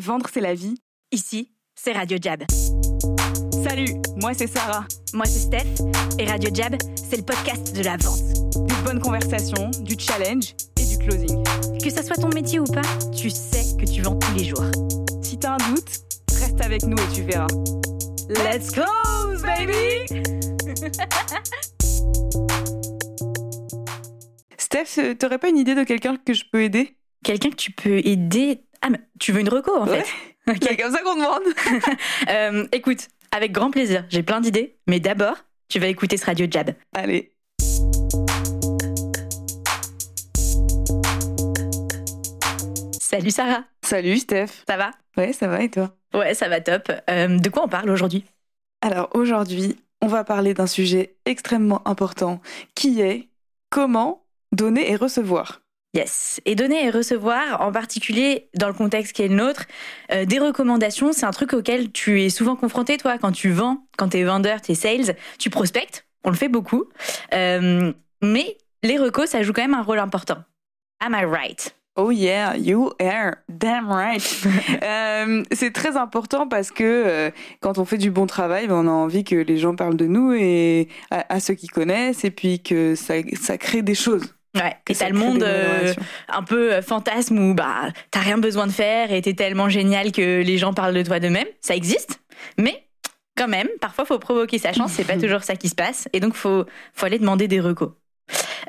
Vendre, c'est la vie. Ici, c'est Radio Jab. Salut, moi c'est Sarah. Moi, c'est Steph. Et Radio Jab, c'est le podcast de la vente. Des bonnes conversations, du challenge et du closing. Que ça soit ton métier ou pas, tu sais que tu vends tous les jours. Si t'as un doute, reste avec nous et tu verras. Let's close, baby Steph, t'aurais pas une idée de quelqu'un que je peux aider? Quelqu'un que tu peux aider? Ah, mais tu veux une reco en Ouais. fait C'est comme ça qu'on demande. Euh, Écoute, avec grand plaisir, j'ai plein d'idées. Mais d'abord, tu vas écouter ce Radio Jab. Allez. Salut Sarah, Salut Steph. ça va? Ouais, ça va et toi? Ouais, ça va top. Euh, de quoi on parle aujourd'hui? Alors aujourd'hui, on va parler d'un sujet extrêmement important qui est comment donner et recevoir. Yes. Et donner et recevoir, en particulier dans le contexte qui est le nôtre, euh, des recommandations, c'est un truc auquel tu es souvent confronté, toi, quand tu vends, quand tu es vendeur, tu es sales, tu prospectes, on le fait beaucoup. Euh, mais les recos, ça joue quand même un rôle important. Am I right? Oh yeah, you are damn right. Euh, c'est très important parce que euh, quand on fait du bon travail, ben, on a envie que les gens parlent de nous et à, à ceux qui connaissent et puis que ça, ça crée des choses. Ouais. Et t'as le monde euh, un peu euh, fantasme où bah t'as rien besoin de faire et t'es tellement génial que les gens parlent de toi d'eux-mêmes. Ça existe, mais quand même, parfois faut provoquer sa chance. C'est pas toujours ça qui se passe, et donc faut faut aller demander des recos.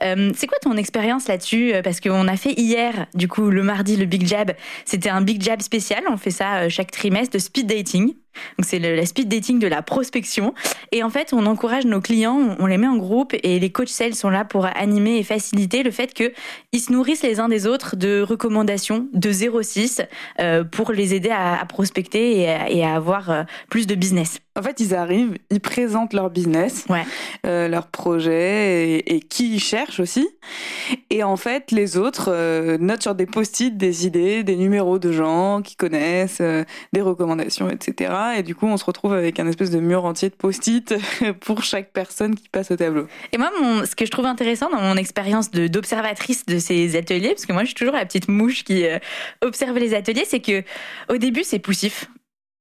Euh, c'est quoi ton expérience là-dessus Parce qu'on a fait hier, du coup, le mardi, le Big Jab. C'était un Big Jab spécial. On fait ça chaque trimestre de speed dating. Donc c'est le, la speed dating de la prospection. Et en fait, on encourage nos clients, on, les met en groupe et les coachs sales sont là pour animer et faciliter le fait que ils se nourrissent les uns des autres de recommandations de 06 euh, pour les aider à, prospecter et à, avoir euh, plus de business. En fait, ils arrivent, ils présentent leur business, Ouais. euh, leur projet et, et qui ils cherchent aussi. Et en fait, les autres euh, notent sur des post-it des idées, des numéros de gens qui connaissent, euh, des recommandations, etc. Et du coup, on se retrouve avec un espèce de mur entier de post-it pour chaque personne qui passe au tableau. Et moi, mon, ce que je trouve intéressant dans mon expérience d'observatrice de, ces ateliers, parce que moi, je suis toujours la petite mouche qui euh, observe les ateliers, c'est que au début, c'est poussif.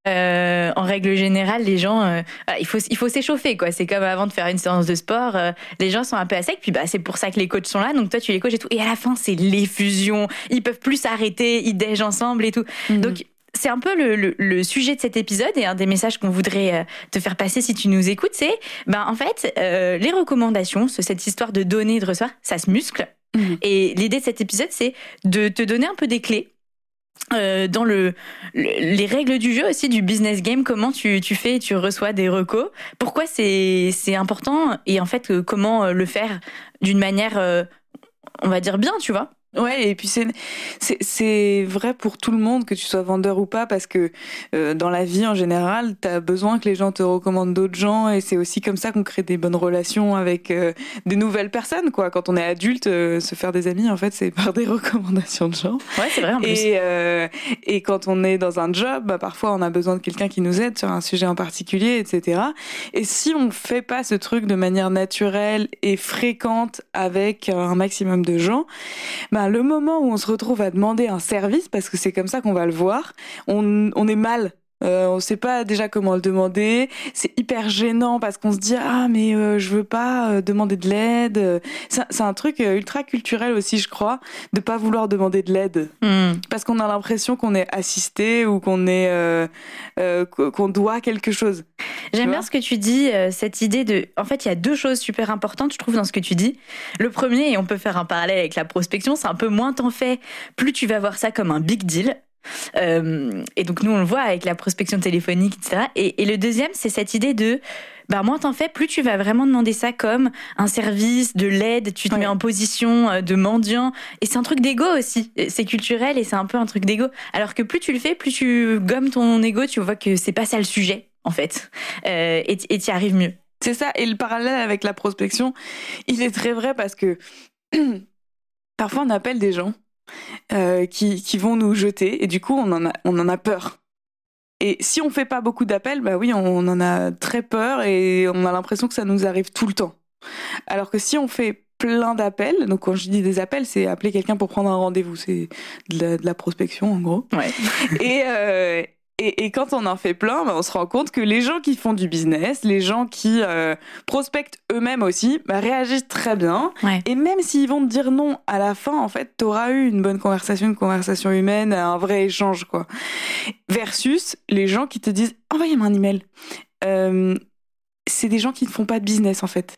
Euh, en règle générale, les gens, euh, il faut il faut s'échauffer quoi. C'est comme avant de faire une séance de sport, euh, les gens sont un peu à sec. Puis bah c'est pour ça que les coachs sont là. Donc toi tu les coaches et tout. Et à la fin c'est l'effusion. Ils peuvent plus s'arrêter, ils déjent ensemble et tout. Donc c'est un peu le, le- le sujet de cet épisode et un des messages qu'on voudrait euh, te faire passer si tu nous écoutes, c'est ben en fait euh, les recommandations, ce- cette histoire de donner et de recevoir, ça se muscle. Mhm. Et l'idée de cet épisode, c'est de te donner un peu des clés. euh, dans le, le- les règles du jeu aussi du business game comment tu, tu fais tu reçois des recos pourquoi c'est important et en fait comment le faire d'une manière euh, on va dire bien tu vois Ouais, et puis c'est vrai pour tout le monde que tu sois vendeur ou pas parce que euh, dans la vie en général, tu as besoin que les gens te recommandent d'autres gens et c'est aussi comme ça qu'on crée des bonnes relations avec euh, des nouvelles personnes quoi. Quand on est adulte, euh, se faire des amis en fait, c'est par des recommandations de gens. ouais c'est vrai en plus Et euh, et quand on est dans un job, bah, parfois on a besoin de quelqu'un qui nous aide sur un sujet en particulier, etc. Et si on fait pas ce truc de manière naturelle et fréquente avec un maximum de gens, bah, le moment où on se retrouve à demander un service, parce que c'est comme ça qu'on va le voir, on, on est mal. Euh, on sait pas déjà comment le demander. C'est hyper gênant parce qu'on se dit ah mais euh, je veux pas euh, demander de l'aide. C'est un truc euh, ultra culturel aussi je crois de pas vouloir demander de l'aide Hmm. parce qu'on a l'impression qu'on est assisté ou qu'on est euh, qu'on doit quelque chose. J'aime bien ce que tu dis, cette idée de. En fait, il y a deux choses super importantes, je trouve, dans ce que tu dis. Le premier, et on peut faire un parallèle avec la prospection, c'est un peu moins t'en fais, plus tu vas voir ça comme un big deal. Euh, et donc, nous, on le voit avec la prospection téléphonique, etc. Et, et le deuxième, c'est cette idée de. Bah, moins t'en fais, plus tu vas vraiment demander ça comme un service, de l'aide, tu te Ouais. mets en position euh, de mendiant. Et c'est un truc d'ego aussi. C'est culturel et c'est un peu un truc d'ego. Alors que plus tu le fais, plus tu gommes ton ego, tu vois que c'est pas ça le sujet, en fait. Euh, et et t'y arrives mieux. C'est ça. Et le parallèle avec la prospection, il est très vrai parce que parfois on appelle des gens euh, qui, qui vont nous jeter et du coup on en a, on en a peur. Et si on fait pas beaucoup d'appels, bah oui, on en a très peur et on a l'impression que ça nous arrive tout le temps. Alors que si on fait plein d'appels. Donc quand je dis des appels, c'est appeler quelqu'un pour prendre un rendez-vous. C'est de, la, prospection en gros. Ouais. et, euh, et, quand on en fait plein, bah, on se rend compte que les gens qui font du business, les gens qui euh, prospectent eux-mêmes aussi, bah, réagissent très bien. Et même s'ils vont te dire non à la fin, en fait, tu auras eu une bonne conversation, une conversation humaine, un vrai échange, quoi. Versus les gens qui te disent envoyez-moi un email. Euh, c'est des gens qui ne font pas de business, en fait.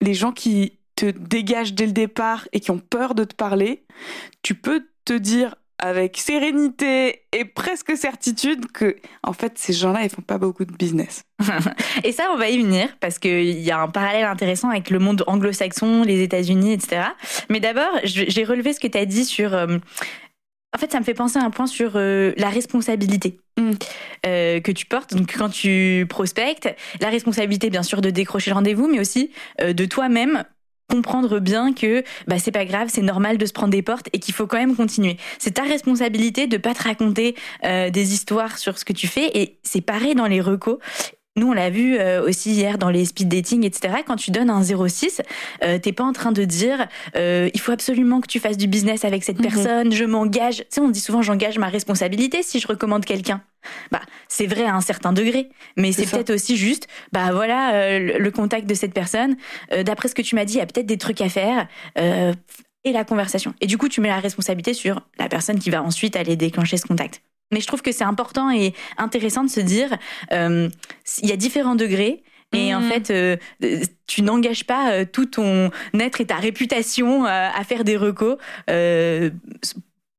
Les gens qui te dégagent dès le départ et qui ont peur de te parler, tu peux te dire avec sérénité et presque certitude que, en fait, ces gens-là, ils font pas beaucoup de business. et ça, on va y venir parce qu'il y a un parallèle intéressant avec le monde anglo-saxon, les États-Unis, etc. Mais d'abord, j'ai relevé ce que tu as dit sur. Euh, en fait, ça me fait penser à un point sur euh, la responsabilité mm. euh, que tu portes. Donc, quand tu prospectes, la responsabilité, bien sûr, de décrocher le rendez-vous, mais aussi de toi-même comprendre bien que bah c'est pas grave, c'est normal de se prendre des portes et qu'il faut quand même continuer. C'est ta responsabilité de pas te raconter euh, des histoires sur ce que tu fais et c'est pareil dans les recos. Nous, on l'a vu euh, aussi hier dans les speed dating, etc. Quand tu donnes un 06, euh, t'es pas en train de dire euh, il faut absolument que tu fasses du business avec cette mhm. personne, je m'engage. Tu sais, on dit souvent j'engage ma responsabilité si je recommande quelqu'un. Bah, c'est vrai à un certain degré, mais c'est peut-être aussi juste, bah voilà, euh, le contact de cette personne. D'après ce que tu m'as dit, il y a peut-être des trucs à faire et la conversation. Et du coup, tu mets la responsabilité sur la personne qui va ensuite aller déclencher ce contact. Mais je trouve que c'est important et intéressant de se dire, euh, il y a différents degrés. Et en mhm. fait, euh, tu n'engages pas euh, tout ton être et ta réputation à faire des recos,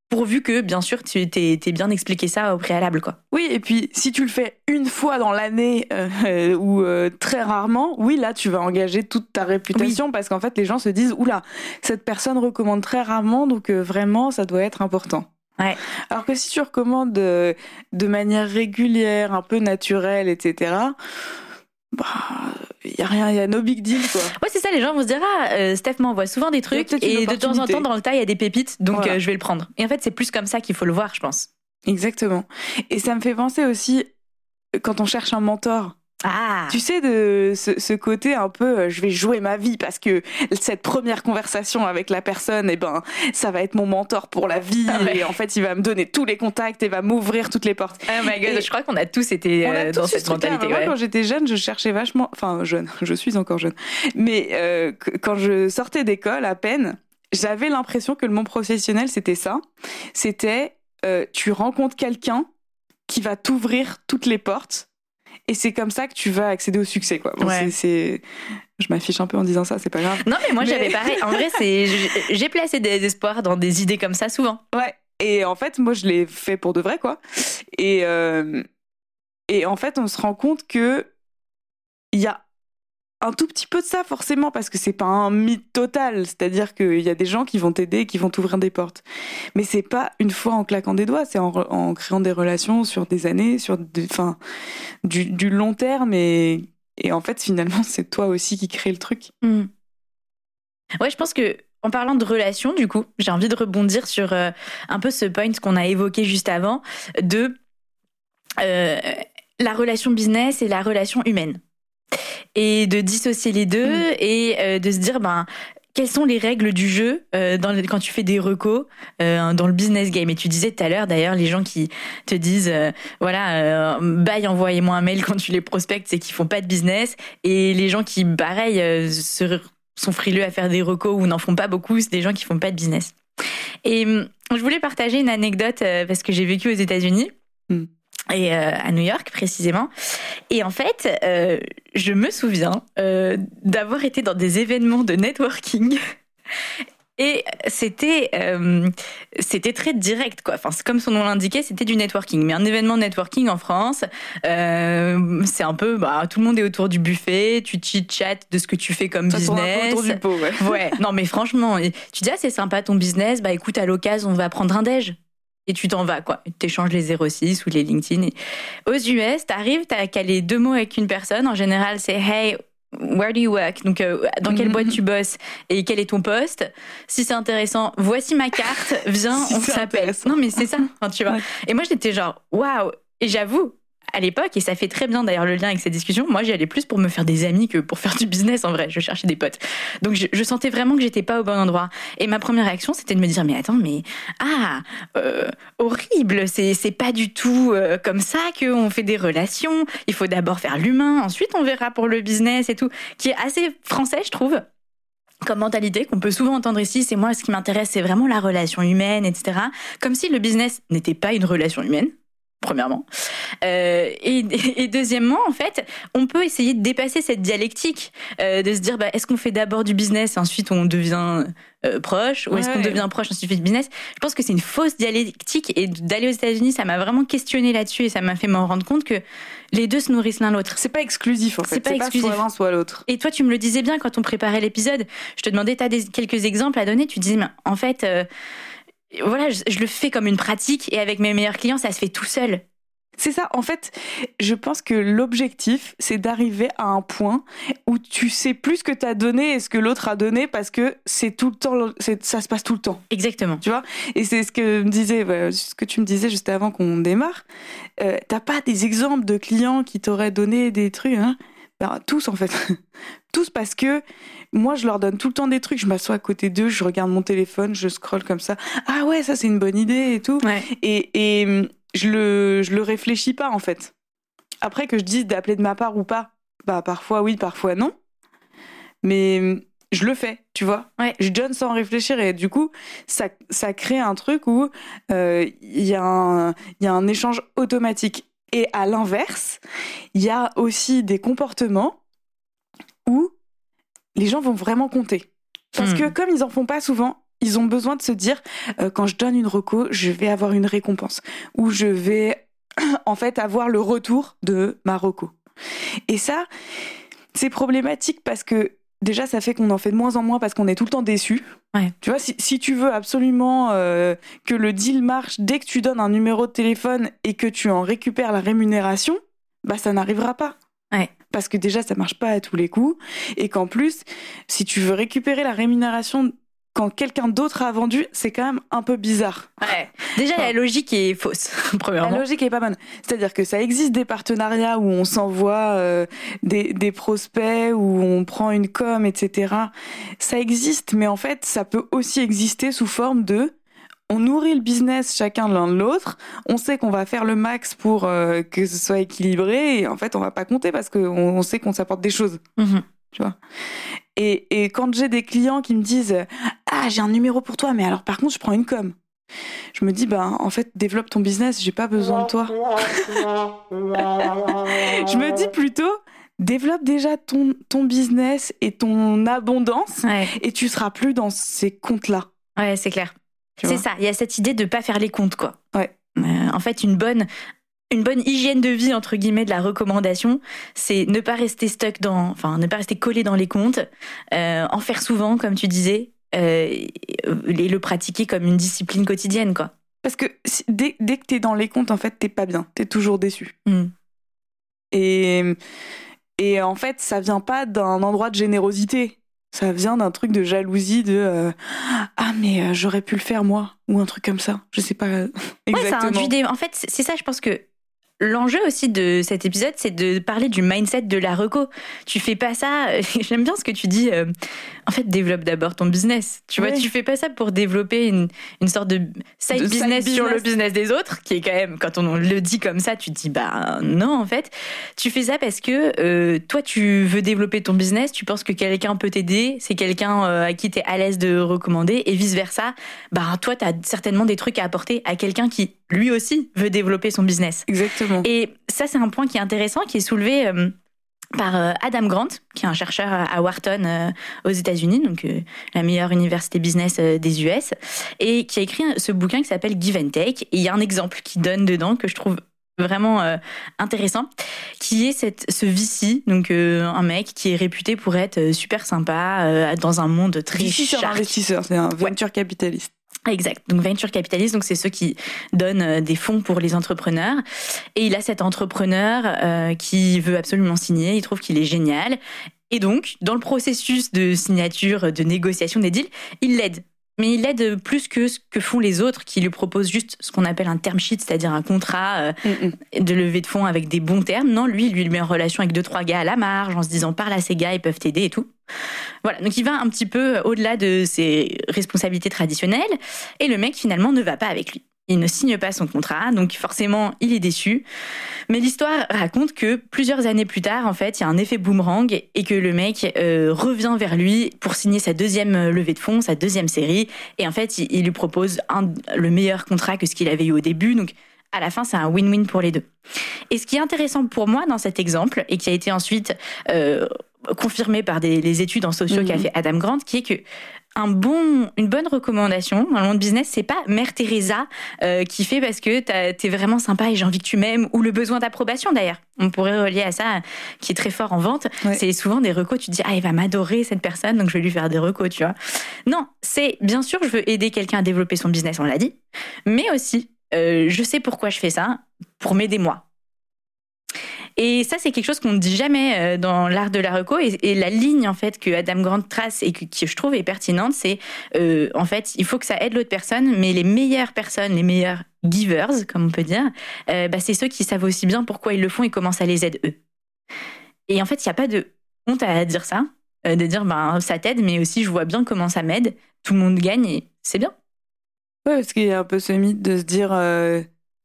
pourvu que, bien sûr, tu t'es bien expliqué ça au préalable. quoi. Oui, et puis si tu le fais une fois dans l'année ou très rarement, oui, là, tu vas engager toute ta réputation parce qu'en fait, les gens se disent, oula, cette personne recommande très rarement, donc vraiment, ça doit être important. Alors que si tu recommandes de, de manière régulière, un peu naturelle, etc., bah, il y a rien, il y a no big deal quoi. Ouais, c'est ça, les gens vont se dire ah, euh, Steph m'envoie souvent des trucs et de temps en temps dans le tas il y a des pépites, donc euh, je vais le prendre. Et en fait, c'est plus comme ça qu'il faut le voir, je pense. Exactement. Et ça me fait penser aussi quand on cherche un mentor. Ah. Tu sais, de ce, côté un peu, euh, je vais jouer ma vie parce que cette première conversation avec la personne, eh ben, ça va être mon mentor pour la vie. Ah et en fait, il va me donner tous les contacts et va m'ouvrir toutes les portes. Oh my god, je crois qu'on a tous été euh, dans cette mentalité. Moi, quand j'étais jeune, je cherchais vachement, enfin, jeune, je suis encore jeune, mais euh, quand je sortais d'école à peine, j'avais l'impression que le monde professionnel, c'était ça. C'était, tu rencontres quelqu'un qui va t'ouvrir toutes les portes et c'est comme ça que tu vas accéder au succès, quoi. c'est, je m'affiche un peu en disant ça, c'est pas grave. Non, mais moi j'avais pareil. En vrai, c'est, j'ai placé des espoirs dans des idées comme ça souvent. Ouais. Et en fait, moi, je l'ai fait pour de vrai, quoi. Et euh, et en fait, on se rend compte que il y a un tout petit peu de ça forcément parce que c'est pas un mythe total, c'est-à-dire qu'il y a des gens qui vont t'aider, qui vont t'ouvrir des portes. Mais c'est pas une fois en claquant des doigts, c'est en, créant des relations sur des années, sur enfin du, long terme et, en fait finalement c'est toi aussi qui crée le truc. Hmm. Ouais, je pense que en parlant de relations, du coup, j'ai envie de rebondir sur euh, un peu ce point qu'on a évoqué juste avant de euh, la relation business et la relation humaine et de dissocier les deux mm. et euh, de se dire ben quelles sont les règles du jeu euh, dans quand tu fais des recos euh, dans le business game? Et tu disais tout à l'heure d'ailleurs les gens qui te disent euh, voilà bye envoyez-moi un mail quand tu les prospectes c'est qu'ils font pas de business et les gens qui pareil sont frileux à faire des recos ou n'en font pas beaucoup c'est des gens qui font pas de business. Et hum, je voulais partager une anecdote parce que j'ai vécu aux États-Unis. Mm et euh, à New York précisément. Et en fait, euh, je me souviens euh, d'avoir été dans des événements de networking. Et c'était c'était très direct quoi. Enfin, comme son nom l'indiquait, c'était du networking. Mais un événement networking en France, c'est un peu bah tout le monde est autour du buffet, tu chit chat de ce que tu fais comme business. Autour du pot, ouais. ouais. Non mais franchement, tu dis ah c'est sympa ton business, bah écoute à l'occasion on va prendre un déj et tu t'en vas, quoi. Tu échanges les 06 ou les LinkedIn. Aux US, tu arrives, tu as calé deux mots avec une personne. En général, c'est Hey, where do you work? Donc, euh, dans quelle boîte tu bosses? Et quel est ton poste? Si c'est intéressant, voici ma carte, viens, on s'appelle. Non, mais c'est ça, tu vois. Et moi, j'étais genre, waouh Et j'avoue, à l'époque, et ça fait très bien d'ailleurs le lien avec cette discussion, moi j'y allais plus pour me faire des amis que pour faire du business en vrai. Je cherchais des potes. Donc je, sentais vraiment que j'étais pas au bon endroit. Et ma première réaction, c'était de me dire, mais attends, mais ah, euh, horrible, c'est, pas du tout euh, comme ça qu'on fait des relations. Il faut d'abord faire l'humain, ensuite on verra pour le business et tout, qui est assez français, je trouve comme mentalité qu'on peut souvent entendre ici, c'est moi ce qui m'intéresse, c'est vraiment la relation humaine, etc. Comme si le business n'était pas une relation humaine premièrement. Euh, et, deuxièmement, en fait, on peut essayer de dépasser cette dialectique, euh, de se dire, bah, est-ce qu'on fait d'abord du business et ensuite on devient euh, proche, ou est-ce qu'on devient proche ensuite on fait du business? Je pense que c'est une fausse dialectique et d'aller aux États-Unis, ça m'a vraiment questionné là-dessus et ça m'a fait m'en rendre compte que les deux se nourrissent l'un l'autre. C'est pas exclusif en fait. C'est pas exclusif. soit l'un soit l'autre. Et toi, tu me le disais bien quand on préparait l'épisode. Je te demandais, tu as des, quelques exemples à donner? Tu disais, mais en fait voilà, je, le fais comme une pratique et avec mes meilleurs clients, ça se fait tout seul. C'est ça, en fait, je pense que l'objectif, c'est d'arriver à un point où tu sais plus ce que tu as donné et ce que l'autre a donné parce que c'est tout le temps, ça se passe tout le temps. Exactement. Tu vois? Et c'est ce que me disais, ce que tu me disais juste avant qu'on démarre. Euh, T'as pas des exemples de clients qui t'auraient donné des trucs, hein? Ben, tous en fait. tous parce que moi je leur donne tout le temps des trucs, je m'assois à côté d'eux, je regarde mon téléphone, je scrolle comme ça. Ah ouais, ça c'est une bonne idée et tout. Et, et je le, je le réfléchis pas en fait. Après que je dise d'appeler de ma part ou pas, bah parfois oui, parfois non. Mais je le fais, tu vois. Ouais. Je donne sans réfléchir et du coup, ça, ça crée un truc où euh, il y a un échange automatique. Et à l'inverse, il y a aussi des comportements où les gens vont vraiment compter. Parce hmm. que comme ils en font pas souvent, ils ont besoin de se dire euh, quand je donne une reco, je vais avoir une récompense ou je vais en fait avoir le retour de ma reco. Et ça, c'est problématique parce que déjà ça fait qu'on en fait de moins en moins parce qu'on est tout le temps déçu. Tu vois, si, tu veux absolument euh, que le deal marche dès que tu donnes un numéro de téléphone et que tu en récupères la rémunération, bah ça n'arrivera pas. Parce que déjà, ça marche pas à tous les coups. Et qu'en plus, si tu veux récupérer la rémunération quand quelqu'un d'autre a vendu, c'est quand même un peu bizarre. Ouais. Déjà, la logique est fausse, premièrement. La logique est pas bonne. C'est-à-dire que ça existe des partenariats où on s'envoie euh, des, des, prospects, où on prend une com, etc. Ça existe, mais en fait, ça peut aussi exister sous forme de on nourrit le business chacun l'un de l'autre. On sait qu'on va faire le max pour euh, que ce soit équilibré. Et en fait, on va pas compter parce qu'on on sait qu'on s'apporte des choses. Mhm. Tu vois et, et quand j'ai des clients qui me disent Ah, j'ai un numéro pour toi, mais alors par contre, je prends une com. Je me dis, bah, en fait, développe ton business, j'ai pas besoin de toi. je me dis plutôt, développe déjà ton, ton business et ton abondance et tu seras plus dans ces comptes-là. Ouais, c'est clair. C'est ça, il y a cette idée de pas faire les comptes, quoi. Ouais. Euh, en fait, une bonne, une bonne hygiène de vie entre guillemets de la recommandation, c'est ne pas rester stuck dans, enfin ne pas rester collé dans les comptes, euh, en faire souvent comme tu disais, euh, et le pratiquer comme une discipline quotidienne quoi. Parce que dès, dès que t'es dans les comptes, en fait, t'es pas bien, t'es toujours déçu. Hmm. Et et en fait, ça vient pas d'un endroit de générosité. Ça vient d'un truc de jalousie de euh, ah mais euh, j'aurais pu le faire moi ou un truc comme ça. Je sais pas exactement. Ouais, ça induit des... En fait, c'est ça. Je pense que L'enjeu aussi de cet épisode, c'est de parler du mindset de la reco. Tu fais pas ça. J'aime bien ce que tu dis. Euh, en fait, développe d'abord ton business. Tu vois, tu fais pas ça pour développer une, une sorte de side, business, sur le business des autres, qui est quand même, quand on le dit comme ça, tu te dis bah non en fait. Tu fais ça parce que euh, toi, tu veux développer ton business. Tu penses que quelqu'un peut t'aider. C'est quelqu'un euh, à qui tu es à l'aise de recommander et vice versa. Bah toi, tu as certainement des trucs à apporter à quelqu'un qui lui aussi veut développer son business. Exactement. Et ça, c'est un point qui est intéressant, qui est soulevé euh, par euh, Adam Grant, qui est un chercheur à Wharton euh, aux États-Unis, donc la meilleure université business des US, et qui a écrit ce bouquin qui s'appelle Give and Take. Et il y a un exemple qui donne dedans que je trouve vraiment intéressant, qui est cette, ce VC, donc un mec qui est réputé pour être super sympa dans un monde très VC, c'est un investisseur, c'est un venture capitaliste. Exact. Donc venture capitaliste, donc c'est ceux qui donnent euh, des fonds pour les entrepreneurs. Et il a cet entrepreneur euh, qui veut absolument signer. Il trouve qu'il est génial. Et donc, dans le processus de signature, de négociation des deals, il l'aide mais il aide plus que ce que font les autres qui lui proposent juste ce qu'on appelle un term sheet, c'est-à-dire un contrat euh, Mm, de levée de fonds avec des bons termes. Non, lui, il lui met en relation avec deux, trois gars à la marge en se disant parle à ces gars, ils peuvent t'aider et tout. Voilà, donc il va un petit peu au-delà de ses responsabilités traditionnelles et le mec finalement ne va pas avec lui. Il ne signe pas son contrat, donc forcément il est déçu. Mais l'histoire raconte que plusieurs années plus tard, en fait, il y a un effet boomerang et que le mec euh, revient vers lui pour signer sa deuxième euh, levée de fonds, sa deuxième série. Et en fait, il, lui propose un- le meilleur contrat que ce qu'il avait eu au début. Donc à la fin, c'est un win-win pour les deux. Et ce qui est intéressant pour moi dans cet exemple, et qui a été ensuite euh, confirmé par des, les études en sociaux Mhm. qu'a fait Adam Grant, qui est que un bon, une bonne recommandation dans le monde business, c'est pas Mère Teresa euh, qui fait parce que t'es vraiment sympa et j'ai envie que tu m'aimes, ou le besoin d'approbation d'ailleurs. On pourrait relier à ça, qui est très fort en vente. Ouais. C'est souvent des recos, tu te dis, ah, il va m'adorer cette personne, donc je vais lui faire des recos, tu vois. Non, c'est bien sûr, je veux aider quelqu'un à développer son business, on l'a dit, mais aussi, euh, je sais pourquoi je fais ça, pour m'aider moi. Et ça, c'est quelque chose qu'on ne dit jamais euh, dans l'art de la reco. Et, et la ligne, en fait, que Adam Grant trace et que, qui je trouve est pertinente, c'est, euh, en fait, il faut que ça aide l'autre personne, mais les meilleures personnes, les meilleurs givers, comme on peut dire, euh, bah, c'est ceux qui savent aussi bien pourquoi ils le font et comment ça les aide eux. Et en fait, il n'y a pas de honte à dire ça, euh, de dire, ben, ça t'aide, mais aussi je vois bien comment ça m'aide. Tout le monde gagne et c'est bien. Ouais, parce qu'il y a un peu ce mythe de se dire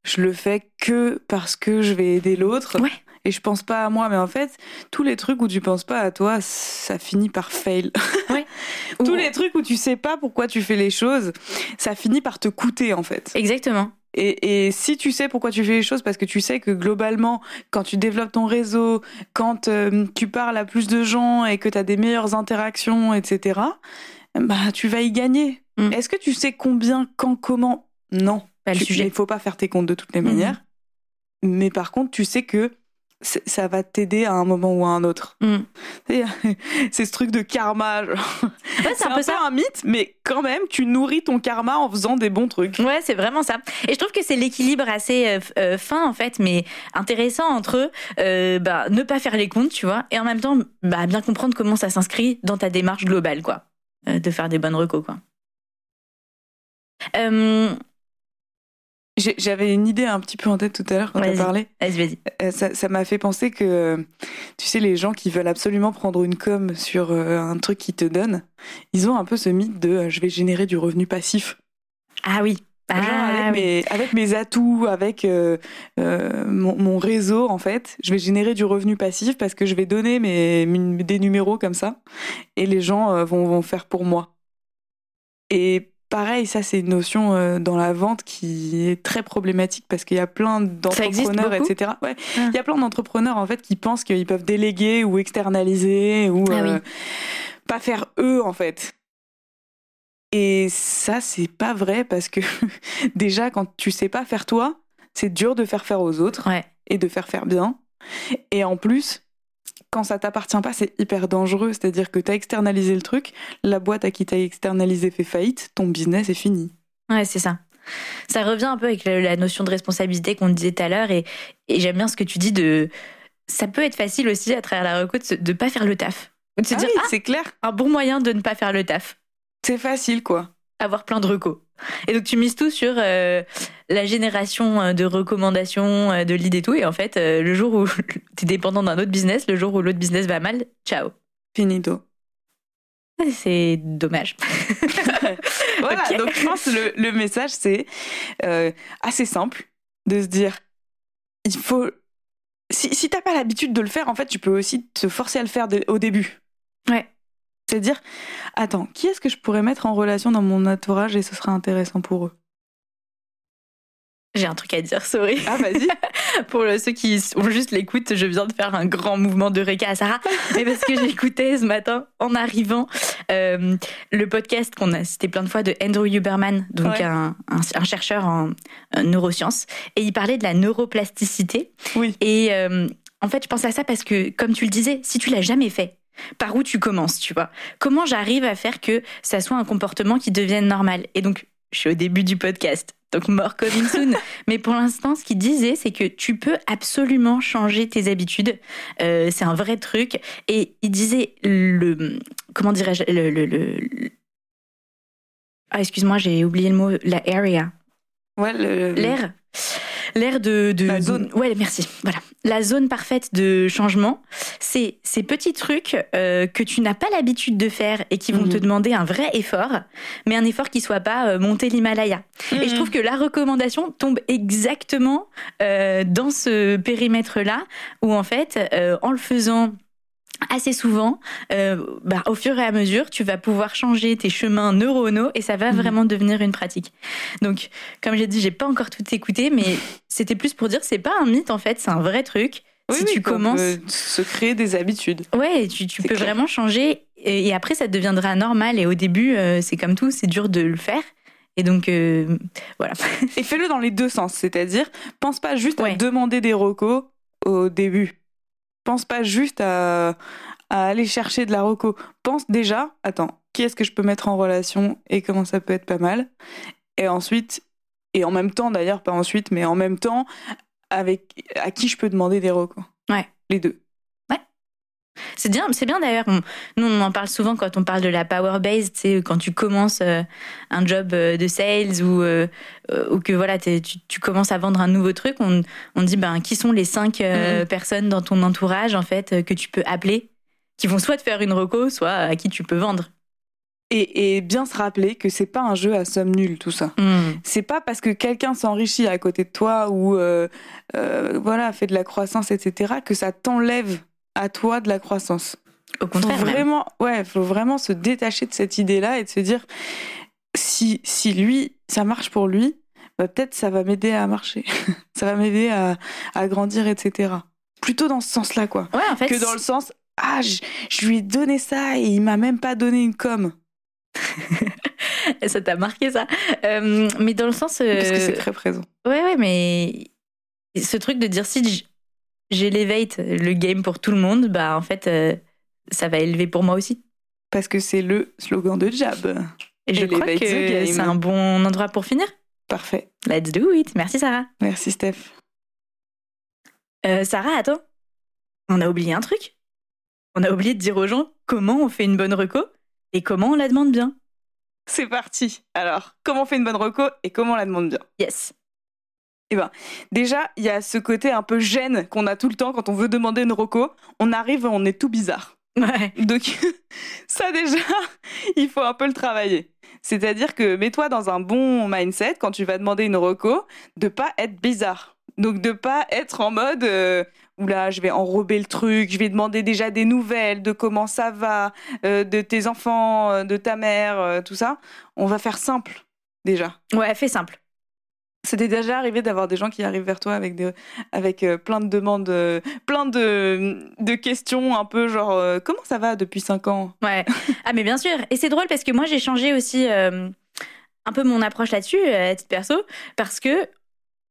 je le fais que parce que je vais aider l'autre. Ouais. Et je pense pas à moi, mais en fait, tous les trucs où tu penses pas à toi, ça finit par fail. Ouais. tous Ou- les trucs où tu sais pas pourquoi tu fais les choses, ça finit par te coûter en fait. Exactement. Et, et si tu sais pourquoi tu fais les choses, parce que tu sais que globalement, quand tu développes ton réseau, quand euh, tu parles à plus de gens et que tu as des meilleures interactions, etc., bah tu vas y gagner. Mm. Est-ce que tu sais combien, quand, comment? Non. Pas le Tu- sujet. Il faut pas faire tes comptes de toutes les Mhm. manières. Mais par contre, tu sais que ça va t'aider à un moment ou à un autre. Mm. C'est ce truc de karma. Ouais, C'est un peu un mythe, mais quand même, tu nourris ton karma en faisant des bons trucs. Ouais, c'est vraiment ça. Et je trouve que c'est l'équilibre assez euh, euh, fin en fait, mais intéressant entre euh, bah, ne pas faire les comptes, tu vois, et en même temps bah, bien comprendre comment ça s'inscrit dans ta démarche globale, quoi, Euh, de faire des bonnes recos, quoi. Euh, J'avais une idée un petit peu en tête tout à l'heure quand tu parlé. vas-y, vas-y. Euh, Ça m'a fait penser que, tu sais, les gens qui veulent absolument prendre une com sur euh, un truc qu'ils te donnent, ils ont un peu ce mythe de euh, je vais générer du revenu passif. Ah oui. Genre, Ah, avec, oui. mes, avec mes atouts, avec euh, euh, mon, mon réseau, en fait, je vais générer du revenu passif parce que je vais donner mes, mes- des numéros comme ça et les gens vont, vont faire pour moi. Et pareil, ça, c'est une notion euh, dans la vente qui est très problématique parce qu'il y a plein d'entrepreneurs, etc. Ouais, Ah. il y a plein d'entrepreneurs, en fait, qui pensent qu'ils peuvent déléguer ou externaliser ou Ah oui. euh, pas faire eux, en fait. Et ça, c'est pas vrai parce que déjà, quand tu sais pas faire toi, c'est dur de faire faire aux autres Ouais. et de faire faire bien. Et en plus, quand ça t'appartient pas, c'est hyper dangereux. C'est-à-dire que tu as externalisé le truc, la boîte à qui t'as externalisé fait faillite, ton business est fini. Ouais, c'est ça. Ça revient un peu avec la notion de responsabilité qu'on disait tout à l'heure et, et j'aime bien ce que tu dis de. Ça peut être facile aussi à travers la reco de, de pas faire le taf. Ou de se Ah dire, oui, ah, c'est clair. un bon moyen de ne pas faire le taf. C'est facile, quoi. avoir plein de recos. Et donc tu mises tout sur euh, la génération euh, de recommandations, euh, de leads et tout. Et en fait, euh, le jour où tu es dépendant d'un autre business, le jour où l'autre business va mal, ciao. Finito. C'est dommage. Voilà, donc je pense que le, le message, c'est euh, assez simple de se dire il faut. Si, si t'as pas l'habitude de le faire, en fait, tu peux aussi te forcer à le faire au début. Ouais. C'est dire attends, qui est-ce que je pourrais mettre en relation dans mon entourage et ce sera intéressant pour eux? J'ai un truc à dire, sorry. Ah, vas-y. Pour ceux qui ont juste l'écoute, je viens de faire un grand mouvement de Reka à Sarah. Mais parce que j'écoutais ce matin, en arrivant, euh, le podcast qu'on a cité plein de fois de Andrew Huberman, donc Ouais. un, un- un chercheur en, en neurosciences. Et il parlait de la neuroplasticité. Oui. Et euh, en fait, je pense à ça parce que, comme tu le disais, si tu l'as jamais fait, par où tu commences, tu vois? Comment j'arrive à faire que ça soit un comportement qui devienne normal? Et donc, je suis au début du podcast, donc more coming soon. Mais pour l'instant, ce qu'il disait, c'est que tu peux absolument changer tes habitudes. Euh, c'est un vrai truc. Et il disait le, comment dirais-je, le, le, le- Ah, excuse-moi, j'ai oublié le mot, la area. Ouais, le- L'air. L'air de, de La zone. Ouais, merci. Voilà, la zone parfaite de changement, c'est ces petits trucs euh, que tu n'as pas l'habitude de faire et qui vont Mhm. te demander un vrai effort, mais un effort qui soit pas euh, monter l'Himalaya. Et je trouve que la recommandation tombe exactement euh, dans ce périmètre-là, où en fait, euh, en le faisant assez souvent, euh, bah, au fur et à mesure, tu vas pouvoir changer tes chemins neuronaux et ça va Mhm. vraiment devenir une pratique. Donc, comme j'ai dit, j'ai pas encore tout écouté, mais c'était plus pour dire que c'est pas un mythe en fait, c'est un vrai truc. Oui, si oui, tu commences, se créer des habitudes. ouais, tu, peux clair. vraiment changer et, et après ça deviendra normal. Et au début, euh, c'est comme tout, c'est dur de le faire. Et donc, euh, voilà. Et fais-le dans les deux sens, c'est-à-dire, pense pas juste Ouais. à demander des recos au début. Pense pas juste à, à aller chercher de la reco. Pense déjà, attends, qui est-ce que je peux mettre en relation et comment ça peut être pas mal? Et ensuite, et en même temps d'ailleurs, pas ensuite, mais en même temps, avec à qui je peux demander des recos. Ouais. Les deux. C'est bien, c'est bien d'ailleurs. Nous, on en parle souvent quand on parle de la power base, tu sais, quand tu commences euh, un job euh, de sales ou, euh, ou que voilà, tu, tu commences à vendre un nouveau truc, on, on dit ben qui sont les cinq Mhm. personnes dans ton entourage en fait que tu peux appeler, qui vont soit te faire une reco, soit à qui tu peux vendre. Et, et bien se rappeler que c'est pas un jeu à somme nulle tout ça. Hmm. c'est pas parce que quelqu'un s'enrichit à côté de toi ou voilà fait de la croissance etc que ça t'enlève à toi de la croissance. Au faut contraire, même. vraiment ouais faut vraiment se détacher de cette idée là et de se dire si si lui ça marche pour lui bah, peut-être ça va m'aider à marcher. Ça va m'aider à, à grandir etc plutôt dans ce sens là quoi. Ouais, en fait, que dans le sens ah je, je lui ai donné ça et il m'a même pas donné une com. Ça t'a marqué ça. Euh, mais dans le sens, euh, parce que c'est très présent. Ouais, ouais, mais ce truc de dire si j- j'élevate le game pour tout le monde, bah en fait, euh, ça va élever pour moi aussi. parce que c'est le slogan de Jab Et je crois que c'est un bon endroit pour finir. parfait Let's do it. Merci Sarah. merci Steph Euh, Sarah, attends. On a oublié un truc. On a oublié de dire aux gens comment on fait une bonne reco et comment on la demande bien. C'est parti. Alors, comment on fait une bonne reco et comment on la demande bien? Yes. Déjà, il y a ce côté un peu gêne qu'on a tout le temps quand on veut demander une reco. On arrive, on est tout bizarre. Ouais. Donc, ça déjà, il faut un peu le travailler. C'est-à-dire que mets-toi dans un bon mindset quand tu vas demander une reco, de pas être bizarre. Donc, de pas être en mode euh, oula, je vais enrober le truc, je vais demander déjà des nouvelles de comment ça va, euh, de tes enfants, euh, de ta mère, euh, tout ça. On va faire simple déjà. Ouais, fais simple. C'était déjà arrivé d'avoir des gens qui arrivent vers toi avec des, avec euh, plein de demandes, euh, plein de, de questions un peu genre euh, comment ça va depuis 5 ans? Ouais. Ah mais bien sûr. Et c'est drôle parce que moi j'ai changé aussi un peu mon approche là-dessus, à titre perso, parce que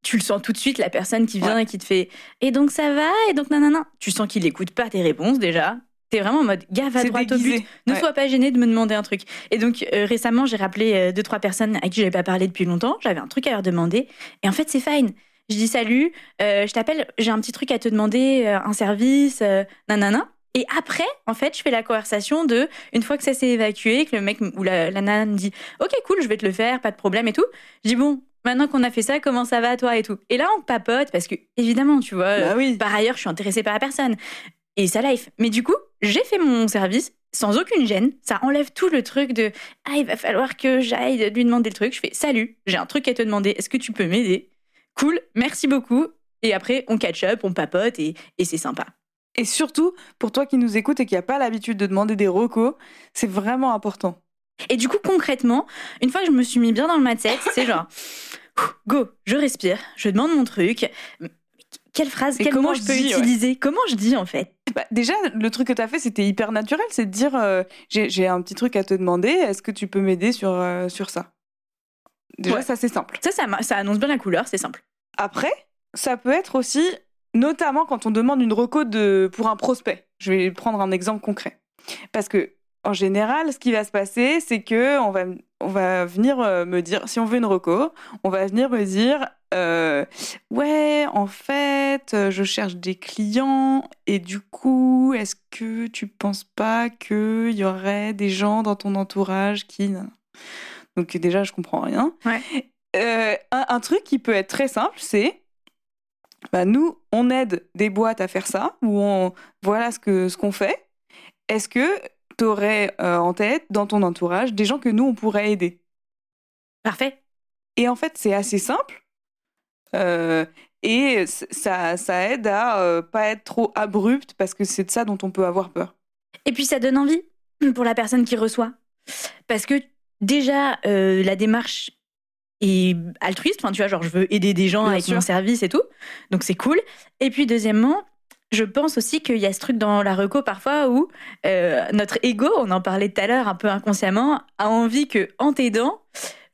tu le sens tout de suite la personne qui vient et qui te fait et donc ça va? Et donc nanana? Tu sens qu'il écoute pas tes réponses déjà. T'es vraiment en mode gars va droit au but. Ne Ouais. sois pas gêné de me demander un truc. Et donc euh, récemment j'ai rappelé euh, deux trois personnes à qui j'avais pas parlé depuis longtemps. J'avais un truc à leur demander et en fait c'est fine. Je dis salut, euh, je t'appelle, j'ai un petit truc à te demander, un service, nanana. Et après, en fait, je fais la conversation de, une fois que ça s'est évacué, que le mec ou la, la nana me dit, ok, cool, je vais te le faire, pas de problème et tout. Je dis, bon, maintenant qu'on a fait ça, comment ça va toi et tout? Et là, on papote parce que, évidemment, tu vois, Bah oui. par ailleurs, je suis intéressée par la personne et sa life. Mais du coup, j'ai fait mon service sans aucune gêne. Ça enlève tout le truc de, ah, il va falloir que j'aille lui demander le truc. Je fais, salut, j'ai un truc à te demander, est-ce que tu peux m'aider? Cool, merci beaucoup. Et après, on catch up, on papote et, et c'est sympa. Et surtout, pour toi qui nous écoutes et qui n'a pas l'habitude de demander des recos, c'est vraiment important. Et du coup, concrètement, une fois que je me suis mis bien dans le mindset, c'est genre, go, je respire, je demande mon truc. Quelle phrase, quel mot je peux dis, ouais. utiliser? Comment je dis en fait? Bah, déjà, le truc que tu as fait, c'était hyper naturel, c'est de dire euh, j'ai un petit truc à te demander, est-ce que tu peux m'aider sur, euh, sur ça? Déjà, Ouais. ça c'est simple. Ça, ça, ça annonce bien la couleur, c'est simple. Après, ça peut être aussi, notamment quand on demande une reco de, pour un prospect. Je vais prendre un exemple concret. Parce que, en général, ce qui va se passer, c'est que on va, on va venir euh, me dire, si on veut une reco, on va venir me dire, euh, ouais, en fait, euh, je cherche des clients et du coup, est-ce que tu penses pas qu'il y aurait des gens dans ton entourage qui... Donc déjà, je comprends rien. Ouais. Euh, un, un truc qui peut être très simple, c'est bah, nous, on aide des boîtes à faire ça, ou on, voilà ce que ce qu'on fait. Est-ce que tu aurais en tête, dans ton entourage, des gens que nous, on pourrait aider Parfait. Et en fait, c'est assez simple. Euh, et ça, ça aide à euh, pas être trop abrupt parce que c'est de ça dont on peut avoir peur. Et puis ça donne envie pour la personne qui reçoit. Parce que déjà, euh, la démarche est altruiste. Enfin, tu vois, genre, je veux aider des gens Bien avec sûr. mon service et tout. Donc c'est cool. Et puis deuxièmement, je pense aussi qu'il y a ce truc dans la reco parfois où euh, notre ego, on en parlait tout à l'heure un peu inconsciemment, a envie que en t'aidant,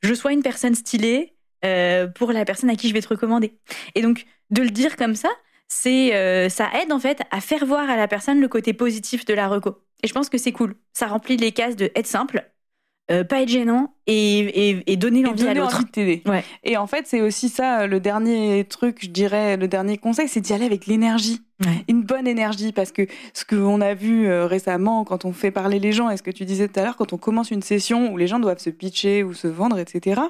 je sois une personne stylée euh, pour la personne à qui je vais te recommander. Et donc de le dire comme ça, c'est euh, ça aide en fait à faire voir à la personne le côté positif de la reco. Et je pense que c'est cool. Ça remplit les cases de être simple, euh, pas être gênant et, et, et donner l'envie à donner l'autre. envie de t'aider. Ouais. Et en fait, c'est aussi ça, euh, le dernier truc, je dirais, le dernier conseil, c'est d'y aller avec l'énergie. Ouais. Une bonne énergie, parce que ce qu'on a vu euh, récemment quand on fait parler les gens, et ce que tu disais tout à l'heure, quand on commence une session où les gens doivent se pitcher ou se vendre, etc.,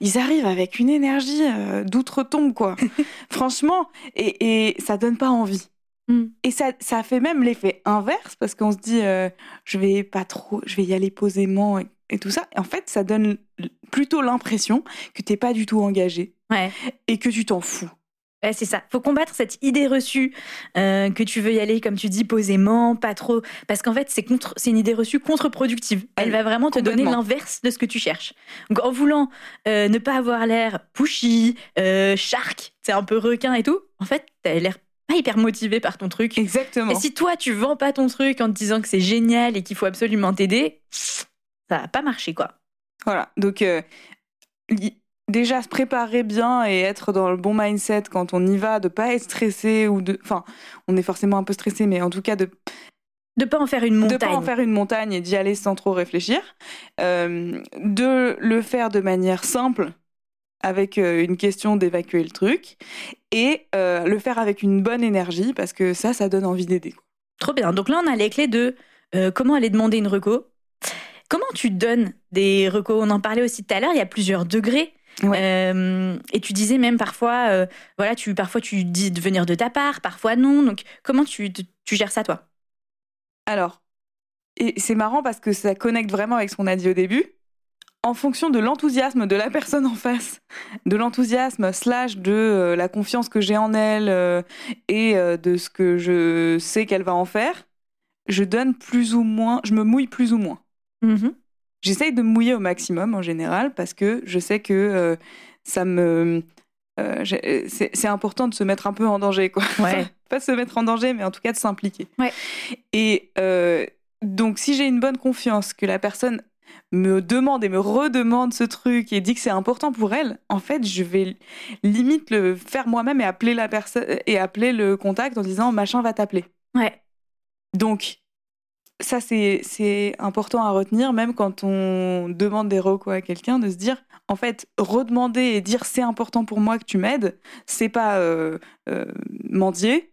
ils arrivent avec une énergie d'outre-tombe, quoi. Franchement, et, et ça donne pas envie. Mm. Et ça, ça fait même l'effet inverse, parce qu'on se dit, euh, je vais pas trop, je vais y aller posément et, tout ça. Et en fait, ça donne plutôt l'impression que t'es pas du tout engagé Ouais. et que tu t'en fous. Ouais, c'est ça. Faut combattre cette idée reçue euh, que tu veux y aller, comme tu dis, posément, pas trop. Parce qu'en fait, c'est contre, c'est une idée reçue contre-productive. Elle Elle- va vraiment te donner l'inverse de ce que tu cherches. Donc, en voulant euh, ne pas avoir l'air pushy, euh, shark, c'est un peu requin et tout, en fait, t'as l'air pas hyper motivé par ton truc. Exactement. Et si toi, tu vends pas ton truc en te disant que c'est génial et qu'il faut absolument t'aider, ça va pas marcher, quoi. Voilà. Donc, euh, déjà se préparer bien et être dans le bon mindset quand on y va, de pas être stressé ou de. Enfin, on est forcément un peu stressé, mais en tout cas de De pas en faire une de montagne. pas en faire une montagne et d'y aller sans trop réfléchir, Euh, de le faire de manière simple avec euh, une question d'évacuer le truc et euh, le faire avec une bonne énergie parce que ça, ça donne envie d'aider. Trop bien. Donc là, on a les clés de euh, comment aller demander une reco. Comment tu donnes des recos? On en parlait aussi tout à l'heure. Il y a plusieurs degrés. Euh, et tu disais même parfois, euh, voilà, tu parfois tu dis de venir de ta part, parfois non. Donc comment tu, tu gères ça toi? Alors, et c'est marrant parce que ça connecte vraiment avec ce qu'on a dit au début. En fonction de l'enthousiasme de la personne en face, de l'enthousiasme slash de euh, la confiance que j'ai en elle et de ce que je sais qu'elle va en faire, je donne plus ou moins, je me mouille plus ou moins. Mhm. J'essaye de me mouiller au maximum en général parce que je sais que euh, ça me. euh, c'est c'est important de se mettre un peu en danger, quoi. Ouais. Pas se mettre en danger, mais en tout cas de s'impliquer. Ouais. Et euh, donc, si j'ai une bonne confiance, que la personne me demande et me redemande ce truc et dit que c'est important pour elle, en fait, je vais limite le faire moi-même et appeler la personne et appeler le contact en disant machin va t'appeler. Ouais. Donc, ça, c'est important à retenir, même quand on demande des recos à quelqu'un, de se dire, en fait, redemander et dire c'est important pour moi que tu m'aides, c'est pas euh, euh, mendier,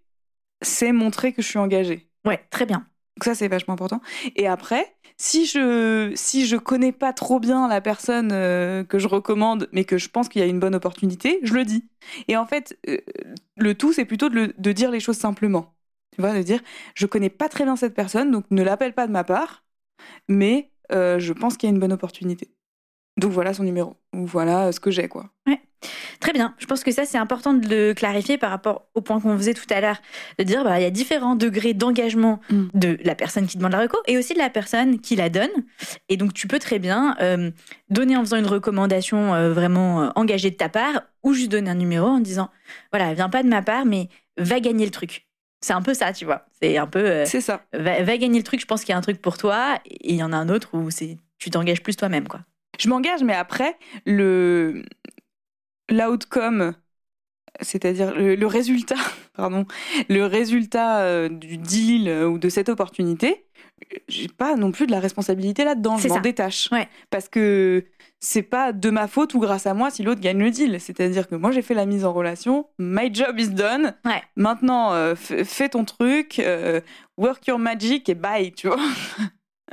c'est montrer que je suis engagée. Ouais, très bien. Donc ça, c'est vachement important. Et après, si je si je connais pas trop bien la personne euh, que je recommande, mais que je pense qu'il y a une bonne opportunité, je le dis. Et en fait, le tout, c'est plutôt de, le- de dire les choses simplement. Tu vois, de dire, je connais pas très bien cette personne, donc ne l'appelle pas de ma part, mais euh, je pense qu'il y a une bonne opportunité. Donc voilà son numéro, ou voilà euh, ce que j'ai, quoi. Très bien. Je pense que ça, c'est important de le clarifier par rapport au point qu'on faisait tout à l'heure, de dire bah, il y a différents degrés d'engagement Mm. de la personne qui demande la reco et aussi de la personne qui la donne. Et donc, tu peux très bien euh, donner en faisant une recommandation euh, vraiment euh, engagée de ta part ou juste donner un numéro en disant voilà, viens pas de ma part, mais va gagner le truc. C'est un peu ça, tu vois. C'est un peu euh, C'est ça. va, va gagner le truc. Je pense qu'il y a un truc pour toi et il y en a un autre où c'est tu t'engages plus toi-même, quoi. Je m'engage, mais après, le l'outcome, c'est-à-dire le, le résultat, pardon, le résultat euh, du deal euh, ou de cette opportunité, j'ai pas non plus de la responsabilité là-dedans. Je m'en détache. Ouais. Parce que c'est pas de ma faute ou grâce à moi si l'autre gagne le deal. C'est-à-dire que moi j'ai fait la mise en relation, my job is done. Ouais. Maintenant, euh, fais ton truc, euh, work your magic et bye, tu vois.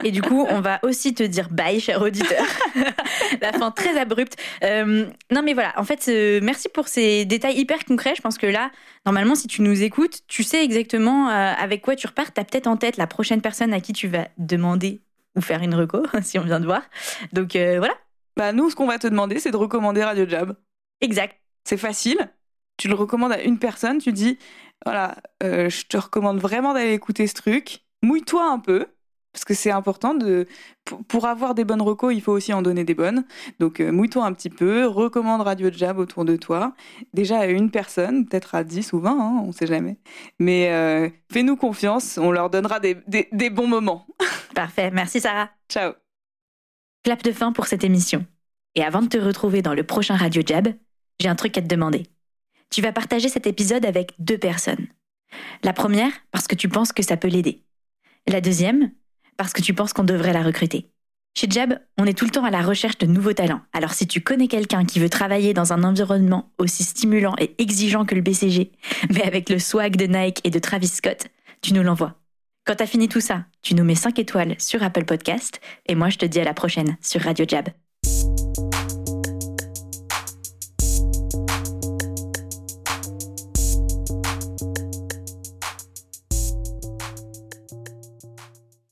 Et du coup, on va aussi te dire bye, cher auditeur. La fin très abrupte. Euh, non, mais voilà. En fait, euh, merci pour ces détails hyper concrets. Je pense que là, normalement, si tu nous écoutes, tu sais exactement euh, avec quoi tu repars. Tu as peut-être en tête la prochaine personne à qui tu vas demander ou faire une reco, si on vient de voir. Donc voilà. Bah, nous, ce qu'on va te demander, c'est de recommander Radio Jab. Exact. C'est facile. Tu le recommandes à une personne, tu dis voilà, je te recommande vraiment d'aller écouter ce truc. Mouille-toi un peu parce que c'est important de pour avoir des bonnes recos, il faut aussi en donner des bonnes. Donc euh, mouille-toi un petit peu, recommande Radio Jab autour de toi. Déjà à une personne, peut-être à 10 ou 20, hein, on sait jamais. Mais euh, fais-nous confiance, on leur donnera des, des bons moments. Parfait, merci Sarah. Ciao. Clap de fin pour cette émission. Et avant de te retrouver dans le prochain Radio Jab, j'ai un truc à te demander. Tu vas partager cet épisode avec deux personnes. La première, parce que tu penses que ça peut l'aider. La deuxième, parce que tu penses qu'on devrait la recruter. Chez Jab, on est tout le temps à la recherche de nouveaux talents. Alors si tu connais quelqu'un qui veut travailler dans un environnement aussi stimulant et exigeant que le BCG, mais avec le swag de Nike et de Travis Scott, tu nous l'envoies. Quand t'as fini tout ça, tu nous mets 5 étoiles sur Apple Podcast et moi je te dis à la prochaine sur Radio Jab.